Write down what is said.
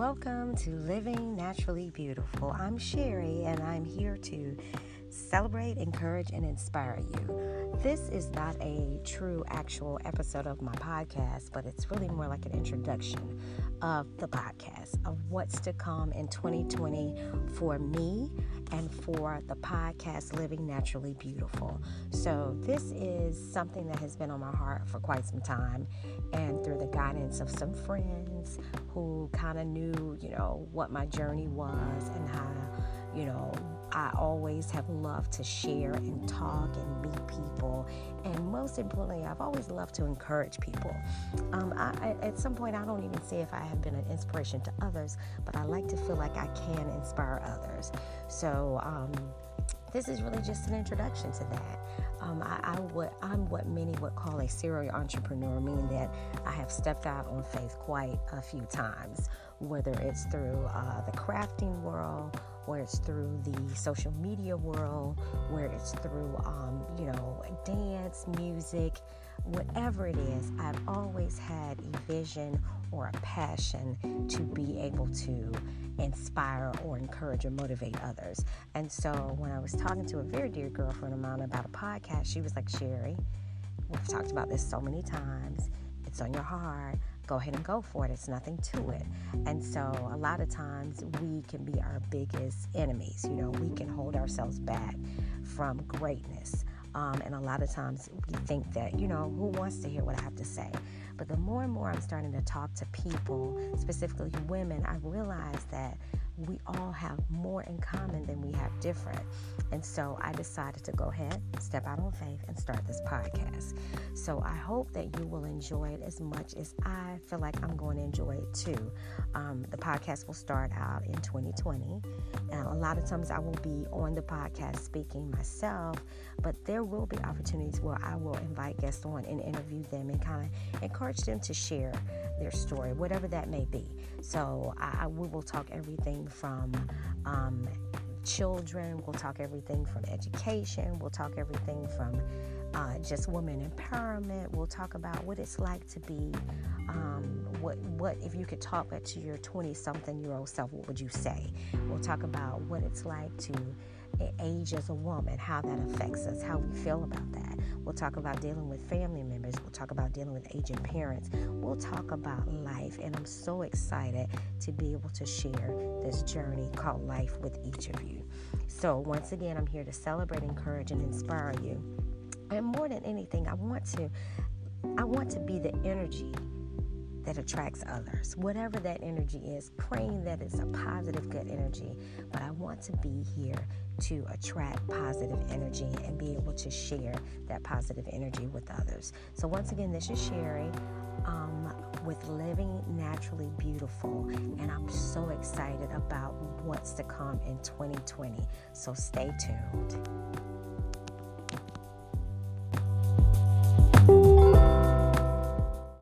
welcome to Living Naturally Beautiful. I'm Sherry, and I'm here to celebrate, encourage, and inspire you. This is not a true, actual episode of my podcast, but it's really more like an introduction of the podcast of what's to come in 2020 for me and for the podcast Living Naturally Beautiful. So, this is something that has been on my heart for quite some time, and guidance of some friends who kind of knew, you know, what my journey was and how, you know, I always have loved to share and talk and meet people. And most importantly, I've always loved to encourage people. Um, I, at some point, I don't even say if I have been an inspiration to others, but I like to feel like I can inspire others. So, um, this is really just an introduction to that. Um, I, I would, I'm what many would call a serial entrepreneur, meaning that I have stepped out on faith quite a few times, whether it's through uh, the crafting world where it's through the social media world, where it's through, um, you know, dance, music, whatever it is, I've always had a vision or a passion to be able to inspire or encourage or motivate others. And so when I was talking to a very dear girlfriend of mine about a podcast, she was like, Sherry, we've talked about this so many times. It's on your heart go ahead and go for it. It's nothing to it. And so a lot of times we can be our biggest enemies. You know, we can hold ourselves back from greatness. Um, and a lot of times we think that, you know, who wants to hear what I have to say? But the more and more I'm starting to talk to people, specifically women, I realize that we all have more in common than we have different. And so I decided to go ahead, step out on faith, and start this podcast. So I hope that you will enjoy it as much as I feel like I'm going to enjoy it too. Um, the podcast will start out in 2020. And a lot of times I will be on the podcast speaking myself, but there will be opportunities where I will invite guests on and interview them and kind of encourage them to share their story, whatever that may be. So I, we will talk everything from um, children, we'll talk everything from education, we'll talk everything from uh, just women empowerment. We'll talk about what it's like to be, um, what what if you could talk to your 20 something year old self, what would you say? We'll talk about what it's like to age as a woman, how that affects us, how we feel about that. We'll talk about dealing with family members. Talk about dealing with aging parents. We'll talk about life. And I'm so excited to be able to share this journey called life with each of you. So, once again, I'm here to celebrate, encourage, and inspire you. And more than anything, I want to I want to be the energy that attracts others. Whatever that energy is, praying that it's a positive, good energy. But I want to be here to attract positive energy and be able to share that positive energy with others. So, once again, this is Sherry um, with Living Naturally Beautiful, and I'm so excited about what's to come in 2020. So, stay tuned.